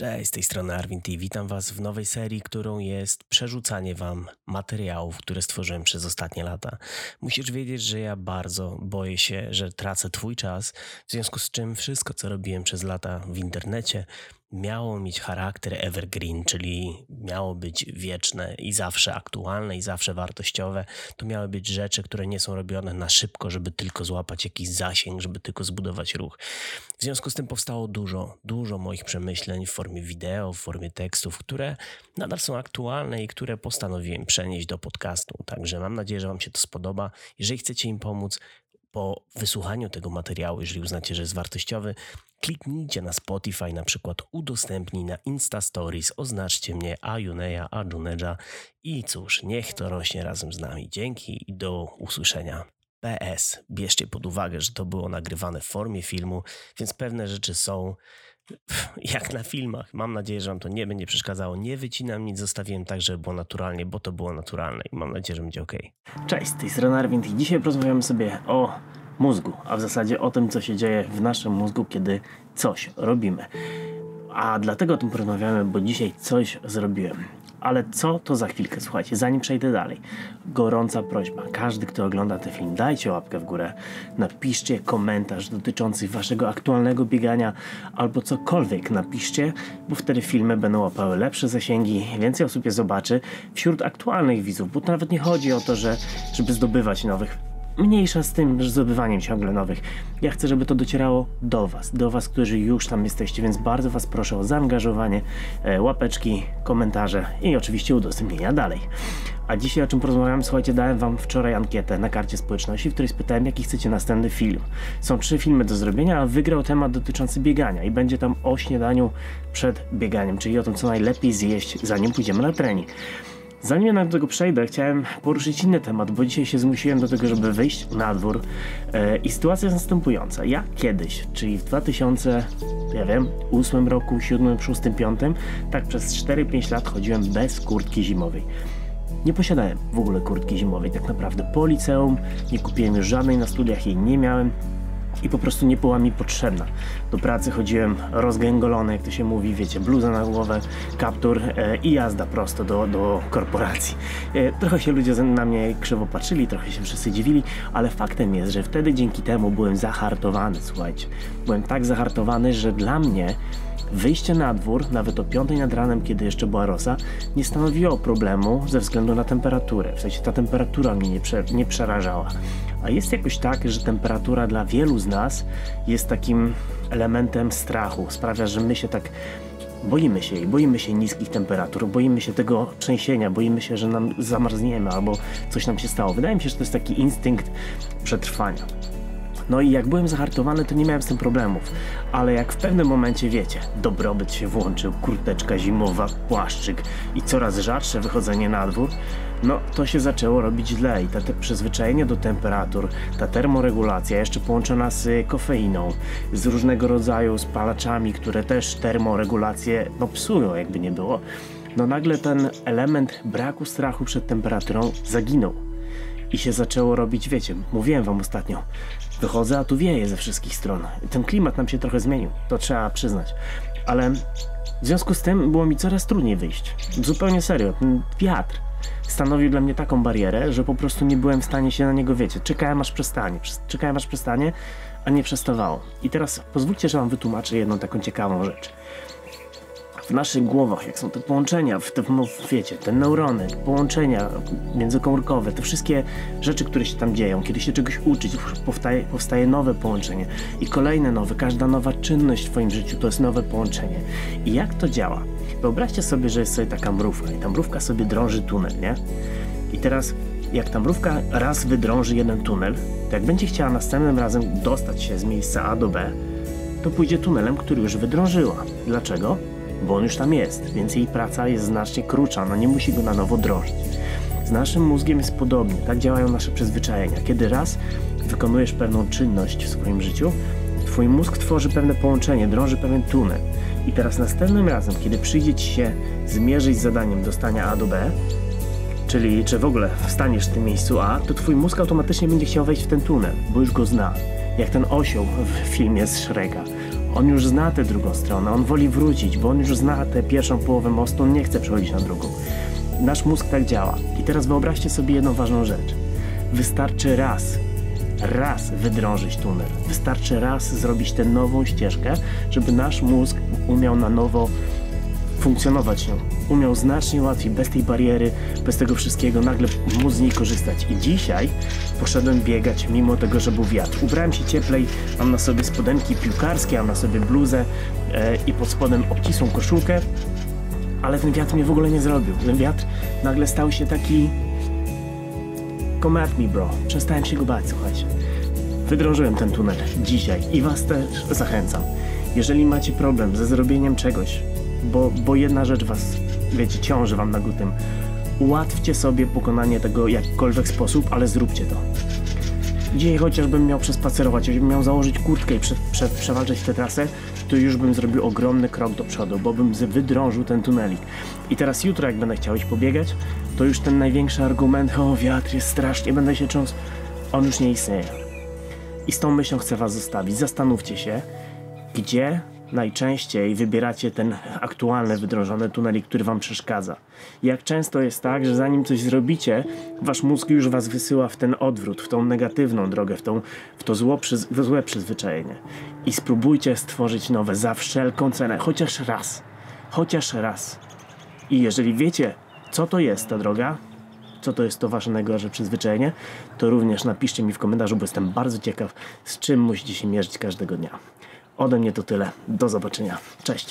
Cześć, z tej strony Arvin T. Witam Was w nowej serii, którą jest przerzucanie Wam materiałów, które stworzyłem przez ostatnie lata. Musisz wiedzieć, że ja bardzo boję się, że tracę Twój czas, w związku z czym wszystko, co robiłem przez lata w internecie, miało mieć charakter evergreen, czyli miało być wieczne i zawsze aktualne i zawsze wartościowe. To miały być rzeczy, które nie są robione na szybko, żeby tylko złapać jakiś zasięg, żeby tylko zbudować ruch. W związku z tym powstało dużo, dużo moich przemyśleń w formie wideo, w formie tekstów, które nadal są aktualne i które postanowiłem przenieść do podcastu. Także mam nadzieję, że Wam się to spodoba. Jeżeli chcecie im pomóc, po wysłuchaniu tego materiału, jeżeli uznacie, że jest wartościowy, kliknijcie na Spotify, na przykład udostępnij na Insta Stories, oznaczcie mnie Ajuneja, Ajuneja i cóż, niech to rośnie razem z nami. Dzięki i do usłyszenia. PS, bierzcie pod uwagę, że to było nagrywane w formie filmu, więc pewne rzeczy są jak na filmach. Mam nadzieję, że Wam to nie będzie przeszkadzało. Nie wycinam nic, zostawiłem tak, żeby było naturalnie, bo to było naturalne i mam nadzieję, że będzie ok. Cześć, z tej strony Arwind i dzisiaj porozmawiamy sobie o mózgu, a w zasadzie o tym, co się dzieje w naszym mózgu, kiedy coś robimy. A dlatego o tym porozmawiamy, bo dzisiaj coś zrobiłem. Ale co to za chwilkę? Słuchajcie, zanim przejdę dalej, gorąca prośba. Każdy, kto ogląda ten film, dajcie łapkę w górę, napiszcie komentarz dotyczący waszego aktualnego biegania albo cokolwiek napiszcie, bo wtedy filmy będą łapały lepsze zasięgi, więcej osób je zobaczy wśród aktualnych widzów, bo to nawet nie chodzi o to, że, żeby zdobywać nowych mniejsza z tym zdobywaniem ciągle nowych. Ja chcę, żeby to docierało do Was, do Was, którzy już tam jesteście, więc bardzo Was proszę o zaangażowanie, e, łapeczki, komentarze i oczywiście udostępnienia dalej. A dzisiaj o czym porozmawiam? Słuchajcie, dałem Wam wczoraj ankietę na karcie społeczności, w której spytałem, jaki chcecie następny film. Są trzy filmy do zrobienia, a wygrał temat dotyczący biegania i będzie tam o śniadaniu przed bieganiem, czyli o tym, co najlepiej zjeść, zanim pójdziemy na trening. Zanim ja do tego przejdę, chciałem poruszyć inny temat, bo dzisiaj się zmusiłem do tego, żeby wyjść na dwór. E, I sytuacja jest następująca. Ja kiedyś, czyli w 2000, ja wiem, 8 roku, 7, 6, 5, tak przez 4-5 lat chodziłem bez kurtki zimowej. Nie posiadałem w ogóle kurtki zimowej, tak naprawdę po liceum, nie kupiłem już żadnej na studiach, jej nie miałem i po prostu nie była mi potrzebna. Do pracy chodziłem rozgęgolony, jak to się mówi, wiecie, bluza na głowę, kaptur e, i jazda prosto do, do korporacji. E, trochę się ludzie na mnie krzywo patrzyli, trochę się wszyscy dziwili, ale faktem jest, że wtedy dzięki temu byłem zahartowany, słuchajcie. Byłem tak zahartowany, że dla mnie Wyjście na dwór, nawet o 5 nad ranem, kiedy jeszcze była rosa, nie stanowiło problemu ze względu na temperaturę. W sensie ta temperatura mnie nie, prze, nie przerażała. A jest jakoś tak, że temperatura dla wielu z nas jest takim elementem strachu. Sprawia, że my się tak boimy się jej, boimy się niskich temperatur, boimy się tego trzęsienia, boimy się, że nam zamarzniemy albo coś nam się stało. Wydaje mi się, że to jest taki instynkt przetrwania. No i jak byłem zahartowany, to nie miałem z tym problemów. Ale jak w pewnym momencie, wiecie, dobrobyt się włączył, kurteczka zimowa, płaszczyk i coraz rzadsze wychodzenie na dwór, no to się zaczęło robić źle i ta te przyzwyczajenie do temperatur, ta termoregulacja jeszcze połączona z kofeiną, z różnego rodzaju spalaczami, które też termoregulację no psują jakby nie było, no nagle ten element braku strachu przed temperaturą zaginął. I się zaczęło robić, wiecie, mówiłem wam ostatnio, wychodzę, a tu wieje ze wszystkich stron. Ten klimat nam się trochę zmienił, to trzeba przyznać. Ale w związku z tym było mi coraz trudniej wyjść. Zupełnie serio, ten wiatr stanowił dla mnie taką barierę, że po prostu nie byłem w stanie się na niego, wiecie, czekałem aż przestanie, czekałem aż przestanie, a nie przestawało. I teraz pozwólcie, że wam wytłumaczę jedną taką ciekawą rzecz w naszych głowach, jak są te połączenia, w te, no, wiecie, te neurony, połączenia międzykomórkowe, te wszystkie rzeczy, które się tam dzieją, kiedy się czegoś uczyć, powstaje, powstaje nowe połączenie i kolejne nowe, każda nowa czynność w Twoim życiu to jest nowe połączenie. I jak to działa? Wyobraźcie sobie, że jest sobie taka mrówka i ta mrówka sobie drąży tunel, nie? I teraz jak ta mrówka raz wydrąży jeden tunel, to jak będzie chciała następnym razem dostać się z miejsca A do B, to pójdzie tunelem, który już wydrążyła. Dlaczego? Bo on już tam jest, więc jej praca jest znacznie krótsza, no nie musi go na nowo drążyć. Z naszym mózgiem jest podobnie, tak działają nasze przyzwyczajenia. Kiedy raz wykonujesz pewną czynność w swoim życiu, twój mózg tworzy pewne połączenie, drąży pewien tunel. I teraz następnym razem, kiedy przyjdzie ci się zmierzyć z zadaniem dostania A do B, czyli czy w ogóle wstaniesz w tym miejscu A, to twój mózg automatycznie będzie chciał wejść w ten tunel, bo już go zna. Jak ten osioł w filmie z Shreka On już zna tę drugą stronę, on woli wrócić, bo on już zna tę pierwszą połowę mostu, on nie chce przechodzić na drugą. Nasz mózg tak działa. I teraz wyobraźcie sobie jedną ważną rzecz. Wystarczy raz, raz wydrążyć tunel. Wystarczy raz zrobić tę nową ścieżkę, żeby nasz mózg umiał na nowo funkcjonować nią. Umiał znacznie łatwiej, bez tej bariery, bez tego wszystkiego, nagle móc z niej korzystać. I dzisiaj poszedłem biegać, mimo tego, że był wiatr. Ubrałem się cieplej, mam na sobie spodenki piłkarskie, mam na sobie bluzę e, i pod spodem obcisłą koszulkę, ale ten wiatr mnie w ogóle nie zrobił. Ten wiatr nagle stał się taki... Come at me, bro. Przestałem się go bać, słuchajcie. Wydrążyłem ten tunel dzisiaj i was też zachęcam. Jeżeli macie problem ze zrobieniem czegoś, bo, bo jedna rzecz was, wiecie, ciąży wam na tym, ułatwcie sobie pokonanie tego w jakikolwiek sposób, ale zróbcie to. Dzisiaj chociażbym miał przespacerować, jakbym miał założyć kurtkę i prze, prze, przewalczyć tę trasę, to już bym zrobił ogromny krok do przodu, bo bym wydrążył ten tunelik. I teraz jutro, jak będę chciał iść pobiegać, to już ten największy argument, o wiatr jest strasznie, będę się cząs, on już nie istnieje. I z tą myślą chcę was zostawić. Zastanówcie się, gdzie najczęściej wybieracie ten aktualny, wydrążony tunelik, który wam przeszkadza. Jak często jest tak, że zanim coś zrobicie, wasz mózg już was wysyła w ten odwrót, w tą negatywną drogę, w, tą, w to zło, w złe przyzwyczajenie. I spróbujcie stworzyć nowe za wszelką cenę, chociaż raz. Chociaż raz. I jeżeli wiecie, co to jest ta droga, co to jest to wasze najgorsze przyzwyczajenie, to również napiszcie mi w komentarzu, bo jestem bardzo ciekaw, z czym musicie się mierzyć każdego dnia. Ode mnie to tyle. Do zobaczenia. Cześć.